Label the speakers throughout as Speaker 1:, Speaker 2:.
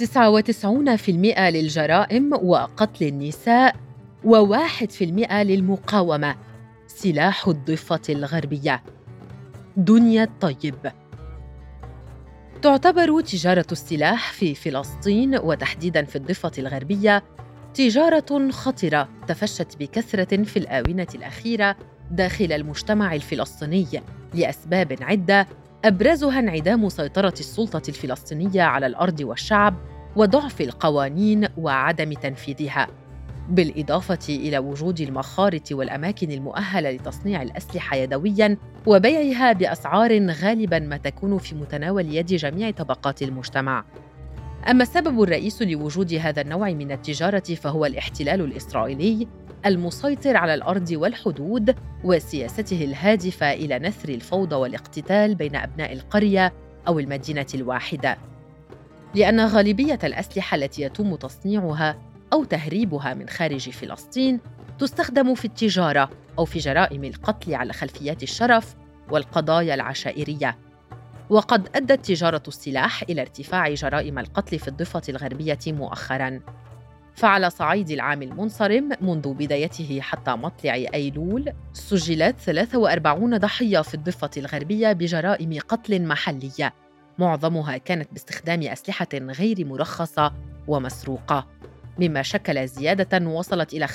Speaker 1: 99% للجرائم وقتل النساء و1% للمقاومة. سلاح الضفة الغربية. دنيا الطيب. تعتبر تجارة السلاح في فلسطين وتحديداً في الضفة الغربية تجارة خطرة تفشت بكثرة في الآونة الأخيرة داخل المجتمع الفلسطيني لأسباب عدة. أبرزها انعدام سيطرة السلطة الفلسطينية على الأرض والشعب وضعف القوانين وعدم تنفيذها بالإضافة إلى وجود المخارط والأماكن المؤهلة لتصنيع الأسلحة يدويا وبيعها بأسعار غالبا ما تكون في متناول يد جميع طبقات المجتمع. أما السبب الرئيس لوجود هذا النوع من التجارة فهو الاحتلال الإسرائيلي المسيطر على الأرض والحدود وسياسته الهادفة إلى نثر الفوضى والاقتتال بين أبناء القرية أو المدينة الواحدة. لأن غالبية الأسلحة التي يتم تصنيعها أو تهريبها من خارج فلسطين تستخدم في التجارة أو في جرائم القتل على خلفيات الشرف والقضايا العشائرية. وقد أدت تجارة السلاح إلى ارتفاع جرائم القتل في الضفة الغربية مؤخرا. فعلى صعيد العام المنصرم منذ بدايته حتى مطلع أيلول سجلت 43 ضحية في الضفة الغربية بجرائم قتل محلية. معظمها كانت باستخدام أسلحة غير مرخصة ومسروقة مما شكل زيادة وصلت إلى 45%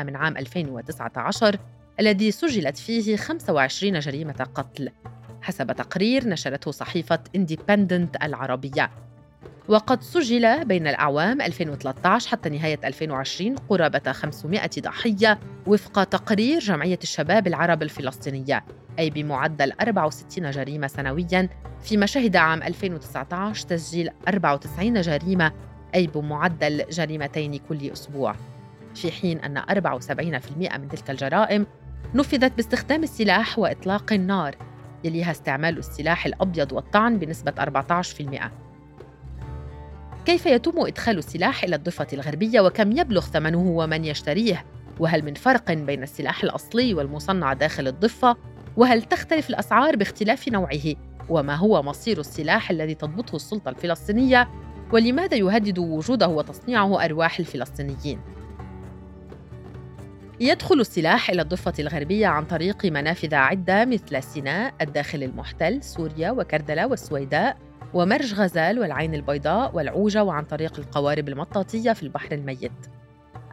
Speaker 1: من عام 2019 الذي سجلت فيه 25 جريمة قتل حسب تقرير نشرته صحيفة انديبندنت العربية. وقد سجل بين الأعوام 2013 حتى نهاية 2020 قرابة 500 ضحية وفق تقرير جمعية الشباب العرب الفلسطينية أي بمعدل 64 جريمة سنوياً فيما شهد عام 2019 تسجيل 94 جريمة أي بمعدل جريمتين كل أسبوع. في حين أن 74% من تلك الجرائم نفذت باستخدام السلاح وإطلاق النار يليها استعمال السلاح الأبيض والطعن بنسبة 14% كيف يتم إدخال السلاح إلى الضفة الغربية وكم يبلغ ثمنه ومن يشتريه؟ وهل من فرق بين السلاح الأصلي والمصنع داخل الضفة؟ وهل تختلف الأسعار باختلاف نوعه؟ وما هو مصير السلاح الذي تضبطه السلطة الفلسطينية ولماذا يهدد وجوده وتصنيعه أرواح الفلسطينيين؟ يدخل السلاح إلى الضفة الغربية عن طريق منافذ عدة مثل سيناء، الداخل المحتل، سوريا وكردلة والسويداء، ومرج غزال والعين البيضاء والعوجة وعن طريق القوارب المطاطية في البحر الميت.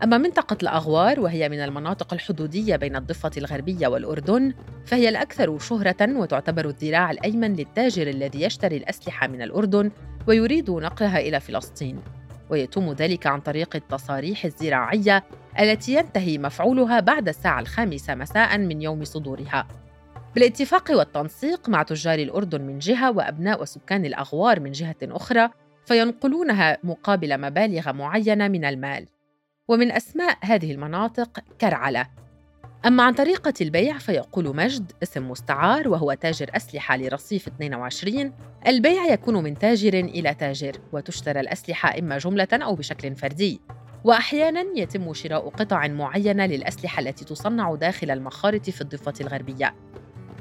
Speaker 1: أما منطقة الأغوار وهي من المناطق الحدودية بين الضفة الغربية والأردن فهي الأكثر شهرة وتعتبر الذراع الأيمن للتاجر الذي يشتري الأسلحة من الأردن ويريد نقلها إلى فلسطين ويتم ذلك عن طريق التصاريح الزراعية التي ينتهي مفعولها بعد الساعة الخامسة مساء من يوم صدورها بالاتفاق والتنسيق مع تجار الأردن من جهة وأبناء وسكان الأغوار من جهة أخرى فينقلونها مقابل مبالغ معينة من المال. ومن أسماء هذه المناطق كرعلة. أما عن طريقة البيع فيقول مجد اسم مستعار وهو تاجر أسلحة لرصيف 22 البيع يكون من تاجر إلى تاجر وتشترى الأسلحة إما جملة أو بشكل فردي. وأحياناً يتم شراء قطع معينة للأسلحة التي تصنع داخل المخارط في الضفة الغربية.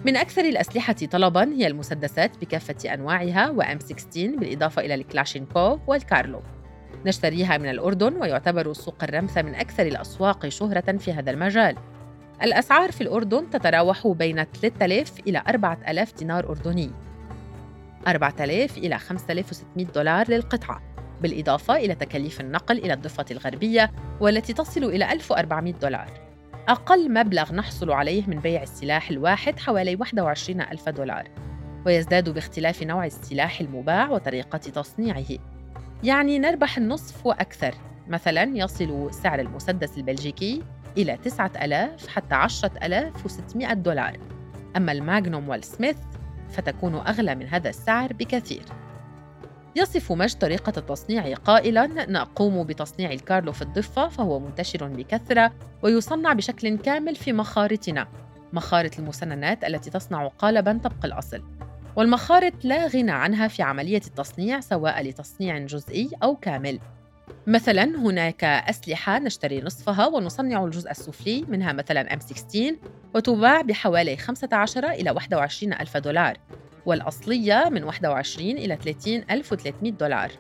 Speaker 1: من أكثر الأسلحة طلباً هي المسدسات بكافة أنواعها وأم 16 بالإضافة إلى الكلاشينكوف والكارلو. نشتريها من الأردن ويعتبر سوق الرمثة من أكثر الأسواق شهرة في هذا المجال. الأسعار في الأردن تتراوح بين 3000 إلى 4000 دينار أردني. 4000 إلى 5600 دولار للقطعة بالإضافة إلى تكاليف النقل إلى الضفة الغربية والتي تصل إلى 1400 دولار. أقل مبلغ نحصل عليه من بيع السلاح الواحد حوالي 21 ألف دولار ويزداد باختلاف نوع السلاح المباع وطريقة تصنيعه. يعني نربح النصف وأكثر مثلا يصل سعر المسدس البلجيكي إلى 9000 حتى 10600 دولار. أما الماغنوم والسميث فتكون أغلى من هذا السعر بكثير. يصف مجد طريقة التصنيع قائلاً: نقوم بتصنيع الكارلو في الضفة فهو منتشر بكثرة ويصنع بشكل كامل في مخارطنا، مخارط المسننات التي تصنع قالباً طبق الأصل. والمخارط لا غنى عنها في عملية التصنيع سواء لتصنيع جزئي أو كامل، مثلا هناك أسلحة نشتري نصفها ونصنع الجزء السفلي منها مثلا M16 وتباع بحوالي 15 إلى 21 ألف دولار والأصلية من 21 إلى 30 1300 دولار.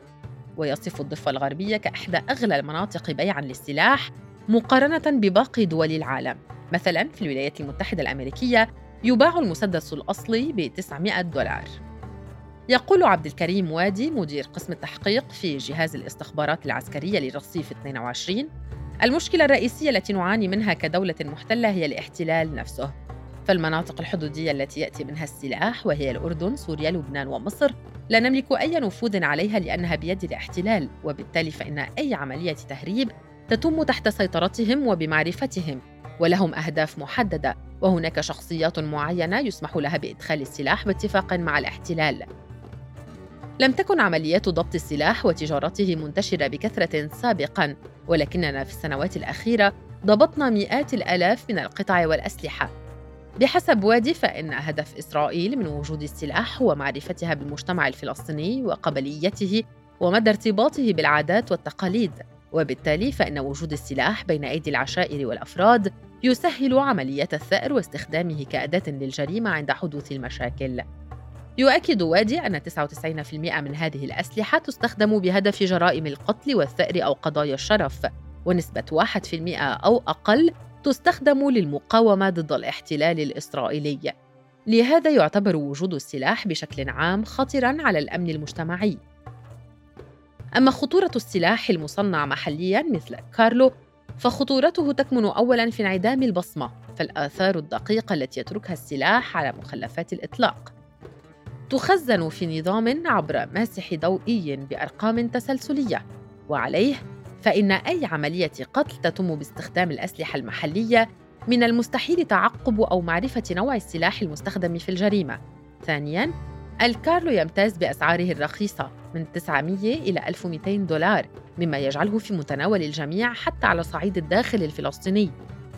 Speaker 1: ويصف الضفة الغربية كإحدى أغلى المناطق بيعاً للسلاح مقارنة بباقي دول العالم. مثلاً في الولايات المتحدة الأمريكية يباع المسدس الأصلي ب 900 دولار. يقول عبد الكريم وادي مدير قسم التحقيق في جهاز الاستخبارات العسكرية لرصيف 22 المشكلة الرئيسية التي نعاني منها كدولة محتلة هي الاحتلال نفسه. فالمناطق الحدودية التي يأتي منها السلاح وهي الأردن، سوريا، لبنان ومصر لا نملك أي نفوذ عليها لأنها بيد الاحتلال وبالتالي فإن أي عملية تهريب تتم تحت سيطرتهم وبمعرفتهم ولهم أهداف محددة وهناك شخصيات معينة يسمح لها بإدخال السلاح باتفاق مع الاحتلال. لم تكن عمليات ضبط السلاح وتجارته منتشرة بكثرة سابقاً ولكننا في السنوات الأخيرة ضبطنا مئات الآلاف من القطع والأسلحة. بحسب وادي فإن هدف إسرائيل من وجود السلاح هو معرفتها بالمجتمع الفلسطيني وقبليته ومدى ارتباطه بالعادات والتقاليد وبالتالي فإن وجود السلاح بين أيدي العشائر والأفراد يسهل عملية الثأر واستخدامه كأداة للجريمة عند حدوث المشاكل. يؤكد وادي أن 99% من هذه الأسلحة تستخدم بهدف جرائم القتل والثأر أو قضايا الشرف، ونسبة 1% أو أقل تستخدم للمقاومة ضد الاحتلال الإسرائيلي. لهذا يعتبر وجود السلاح بشكل عام خطراً على الأمن المجتمعي. أما خطورة السلاح المصنع محلياً مثل كارلو فخطورته تكمن أولاً في انعدام البصمة، فالآثار الدقيقة التي يتركها السلاح على مخلفات الإطلاق. تخزن في نظام عبر ماسح ضوئي بأرقام تسلسلية، وعليه فإن أي عملية قتل تتم باستخدام الأسلحة المحلية من المستحيل تعقب أو معرفة نوع السلاح المستخدم في الجريمة. ثانياً، الكارلو يمتاز بأسعاره الرخيصة من 900 إلى 1200 دولار مما يجعله في متناول الجميع حتى على صعيد الداخل الفلسطيني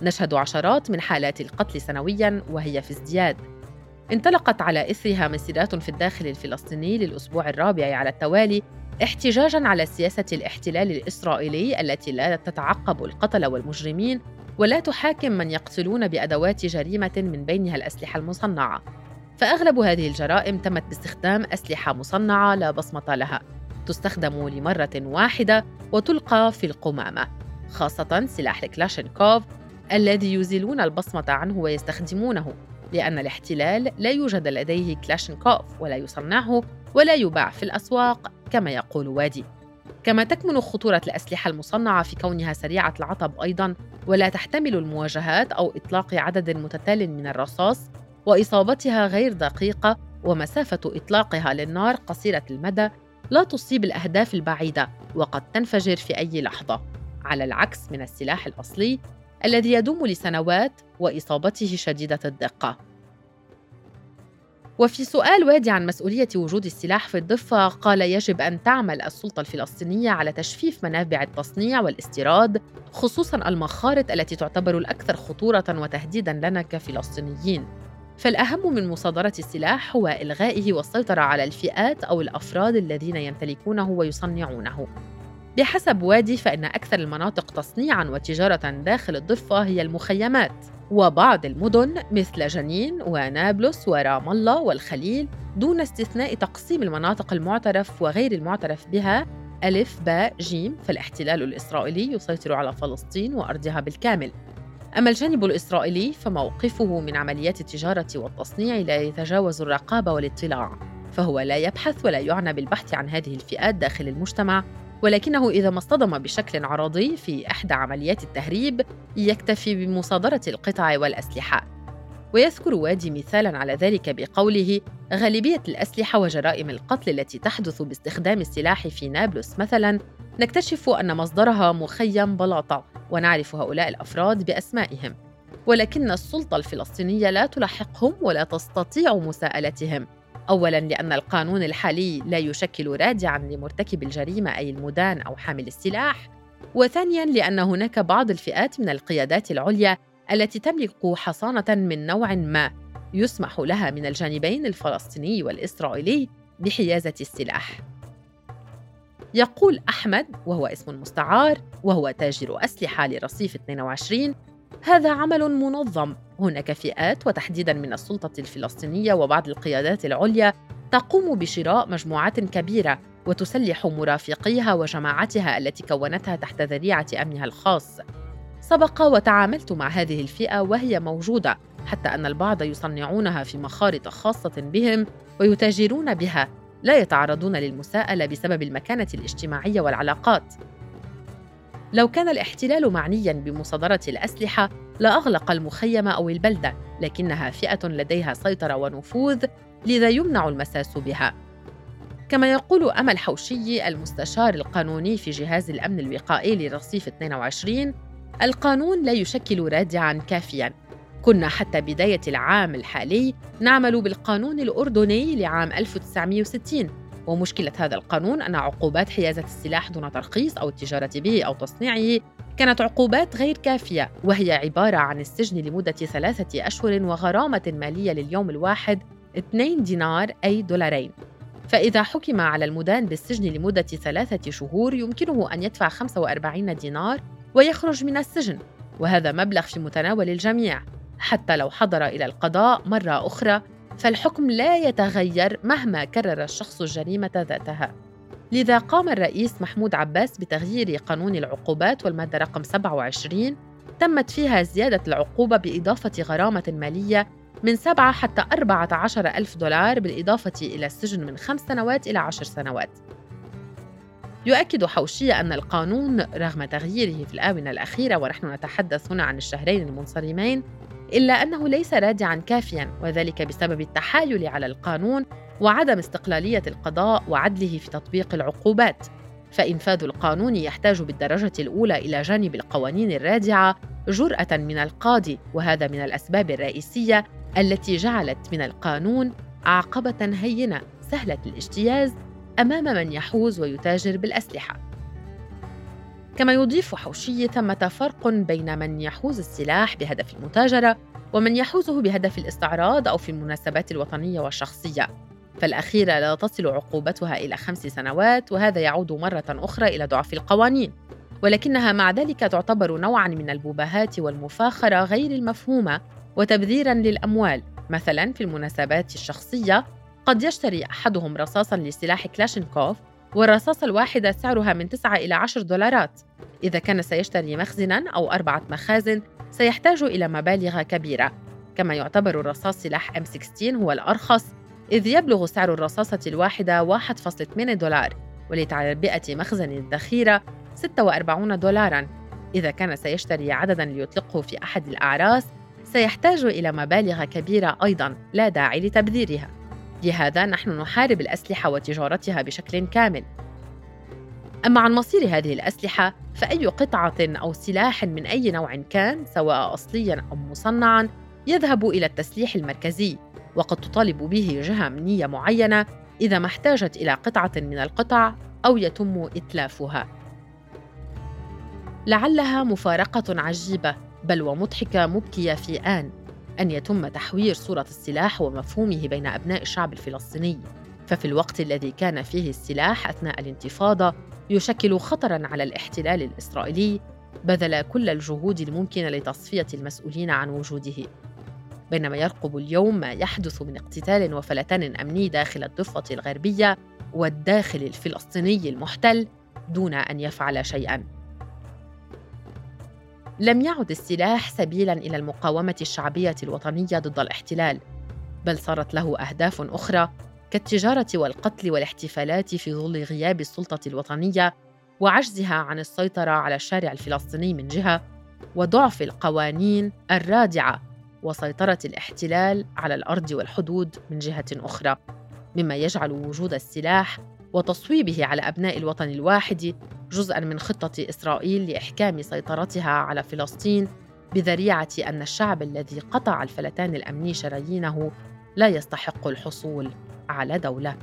Speaker 1: نشهد عشرات من حالات القتل سنوياً وهي في ازدياد انطلقت على إثرها مسيرات في الداخل الفلسطيني للأسبوع الرابع على التوالي احتجاجاً على سياسة الاحتلال الإسرائيلي التي لا تتعقب القتل والمجرمين ولا تحاكم من يقتلون بأدوات جريمة من بينها الأسلحة المصنعة. فأغلب هذه الجرائم تمت باستخدام أسلحة مصنعة لا بصمة لها. تستخدم لمرة واحدة وتلقى في القمامة خاصة سلاح الكلاشينكوف الذي يزيلون البصمة عنه ويستخدمونه لأن الاحتلال لا يوجد لديه كلاشينكوف ولا يصنعه ولا يباع في الأسواق كما يقول وادي. كما تكمن خطورة الأسلحة المصنعة في كونها سريعة العطب أيضاً ولا تحتمل المواجهات أو إطلاق عدد متتال من الرصاص وإصابتها غير دقيقة ومسافة إطلاقها للنار قصيرة المدى لا تصيب الأهداف البعيدة وقد تنفجر في أي لحظة. على العكس من السلاح الأصلي الذي يدوم لسنوات وإصابته شديدة الدقة. وفي سؤال وادي عن مسؤولية وجود السلاح في الضفة قال يجب أن تعمل السلطة الفلسطينية على تجفيف منابع التصنيع والاستيراد خصوصا المخارط التي تعتبر الأكثر خطورة وتهديدا لنا كفلسطينيين فالأهم من مصادرة السلاح هو إلغائه والسيطرة على الفئات أو الأفراد الذين يمتلكونه ويصنعونه. بحسب وادي فإن أكثر المناطق تصنيعاً وتجارة داخل الضفة هي المخيمات، وبعض المدن مثل جنين ونابلس ورام الله والخليل دون استثناء تقسيم المناطق المعترف وغير المعترف بها ألف باء جيم فالاحتلال الإسرائيلي يسيطر على فلسطين وأرضها بالكامل. أما الجانب الإسرائيلي فموقفه من عمليات التجارة والتصنيع لا يتجاوز الرقابة والاطلاع فهو لا يبحث ولا يعنى بالبحث عن هذه الفئات داخل المجتمع. ولكنه إذا ما اصطدم بشكل عرضي في إحدى عمليات التهريب يكتفي بمصادرة القطع والأسلحة. ويذكر وادي مثالا على ذلك بقوله غالبية الأسلحة وجرائم القتل التي تحدث باستخدام السلاح في نابلس مثلا نكتشف أن مصدرها مخيم بلاطة ونعرف هؤلاء الأفراد بأسمائهم. ولكن السلطة الفلسطينية لا تلاحقهم ولا تستطيع مساءلتهم. اولا لأن القانون الحالي لا يشكل رادعا لمرتكب الجريمة أي المدان أو حامل السلاح. وثانيا لأن هناك بعض الفئات من القيادات العليا التي تملك حصانة من نوع ما يسمح لها من الجانبين الفلسطيني والإسرائيلي بحيازة السلاح. يقول أحمد وهو اسم مستعار وهو تاجر أسلحة لرصيف 22 هذا عمل منظم هناك فئات وتحديدا من السلطة الفلسطينية وبعض القيادات العليا تقوم بشراء مجموعات كبيرة وتسلح مرافقيها وجماعتها التي كونتها تحت ذريعة أمنها الخاص. سبق وتعاملت مع هذه الفئة وهي موجودة حتى أن البعض يصنعونها في مخارط خاصة بهم ويتاجرون بها لا يتعرضون للمساءلة بسبب المكانة الاجتماعية والعلاقات. لو كان الاحتلال معنيا بمصادرة الأسلحة لأغلق المخيم أو البلدة، لكنها فئة لديها سيطرة ونفوذ لذا يمنع المساس بها. كما يقول أمل حوشي المستشار القانوني في جهاز الأمن الوقائي لرصيف 22 القانون لا يشكل رادعا كافيا كنا حتى بداية العام الحالي نعمل بالقانون الأردني لعام 1960 ومشكلة هذا القانون أن عقوبات حيازة السلاح دون ترخيص أو التجارة به أو تصنيعه كانت عقوبات غير كافية وهي عبارة عن السجن لمدة ثلاثة أشهر وغرامة مالية لليوم الواحد 2 دينار أي دولارين. فإذا حكم على المدان بالسجن لمدة ثلاثة شهور يمكنه أن يدفع 45 دينار ويخرج من السجن وهذا مبلغ في متناول الجميع حتى لو حضر إلى القضاء مرة أخرى فالحكم لا يتغير مهما كرر الشخص الجريمة ذاتها. لذا قام الرئيس محمود عباس بتغيير قانون العقوبات والمادة رقم 27 تمت فيها زيادة العقوبة بإضافة غرامة مالية من 7 حتى 14 ألف دولار بالإضافة إلى السجن من خمس سنوات إلى عشر سنوات. يؤكد حوشية أن القانون رغم تغييره في الآونة الأخيرة ونحن نتحدث هنا عن الشهرين المنصرمين إلا أنه ليس رادعا كافيا وذلك بسبب التحايل على القانون وعدم استقلالية القضاء وعدله في تطبيق العقوبات. فإنفاذ القانون يحتاج بالدرجة الأولى إلى جانب القوانين الرادعة جرأة من القاضي وهذا من الأسباب الرئيسية التي جعلت من القانون عقبة هينة سهلة الاجتياز أمام من يحوز ويتاجر بالأسلحة. كما يضيف حوشي ثمة فرق بين من يحوز السلاح بهدف المتاجرة ومن يحوزه بهدف الاستعراض أو في المناسبات الوطنية والشخصية. فالأخيرة لا تصل عقوبتها إلى خمس سنوات وهذا يعود مرة أخرى إلى ضعف القوانين. ولكنها مع ذلك تعتبر نوعا من البوباهات والمفاخرة غير المفهومة وتبذيرا للأموال. مثلا في المناسبات الشخصية قد يشتري أحدهم رصاصا لسلاح كلاشينكوف والرصاصة الواحدة سعرها من 9 إلى 10 دولارات. إذا كان سيشتري مخزنا أو أربعة مخازن سيحتاج إلى مبالغ كبيرة. كما يعتبر الرصاص سلاح M16 هو الأرخص إذ يبلغ سعر الرصاصة الواحدة 1.8 دولار ولتعبئة مخزن الذخيرة 46 دولارا. إذا كان سيشتري عددا ليطلقه في أحد الأعراس سيحتاج إلى مبالغ كبيرة أيضا لا داعي لتبذيرها. لهذا نحن نحارب الأسلحة وتجارتها بشكل كامل. أما عن مصير هذه الأسلحة فأي قطعة أو سلاح من أي نوع كان سواء أصلياً أو مصنعاً يذهب إلى التسليح المركزي وقد تطالب به جهة أمنية معينة إذا ما احتاجت إلى قطعة من القطع أو يتم إتلافها. لعلها مفارقة عجيبة بل ومضحكة مبكية في آن. أن يتم تحوير صورة السلاح ومفهومه بين أبناء الشعب الفلسطيني. ففي الوقت الذي كان فيه السلاح أثناء الانتفاضة يشكل خطرا على الاحتلال الإسرائيلي بذل كل الجهود الممكنة لتصفية المسؤولين عن وجوده. بينما يرقب اليوم ما يحدث من اقتتال وفلتان أمني داخل الضفة الغربية والداخل الفلسطيني المحتل دون أن يفعل شيئاً. لم يعد السلاح سبيلا إلى المقاومة الشعبية الوطنية ضد الاحتلال بل صارت له أهداف أخرى كالتجارة والقتل والاحتفالات في ظل غياب السلطة الوطنية وعجزها عن السيطرة على الشارع الفلسطيني من جهة وضعف القوانين الرادعة وسيطرة الاحتلال على الأرض والحدود من جهة أخرى مما يجعل وجود السلاح وتصويبه على أبناء الوطن الواحد جزءا من خطة إسرائيل لإحكام سيطرتها على فلسطين بذريعة أن الشعب الذي قطع الفلتان الأمني شرايينه لا يستحق الحصول على دولة.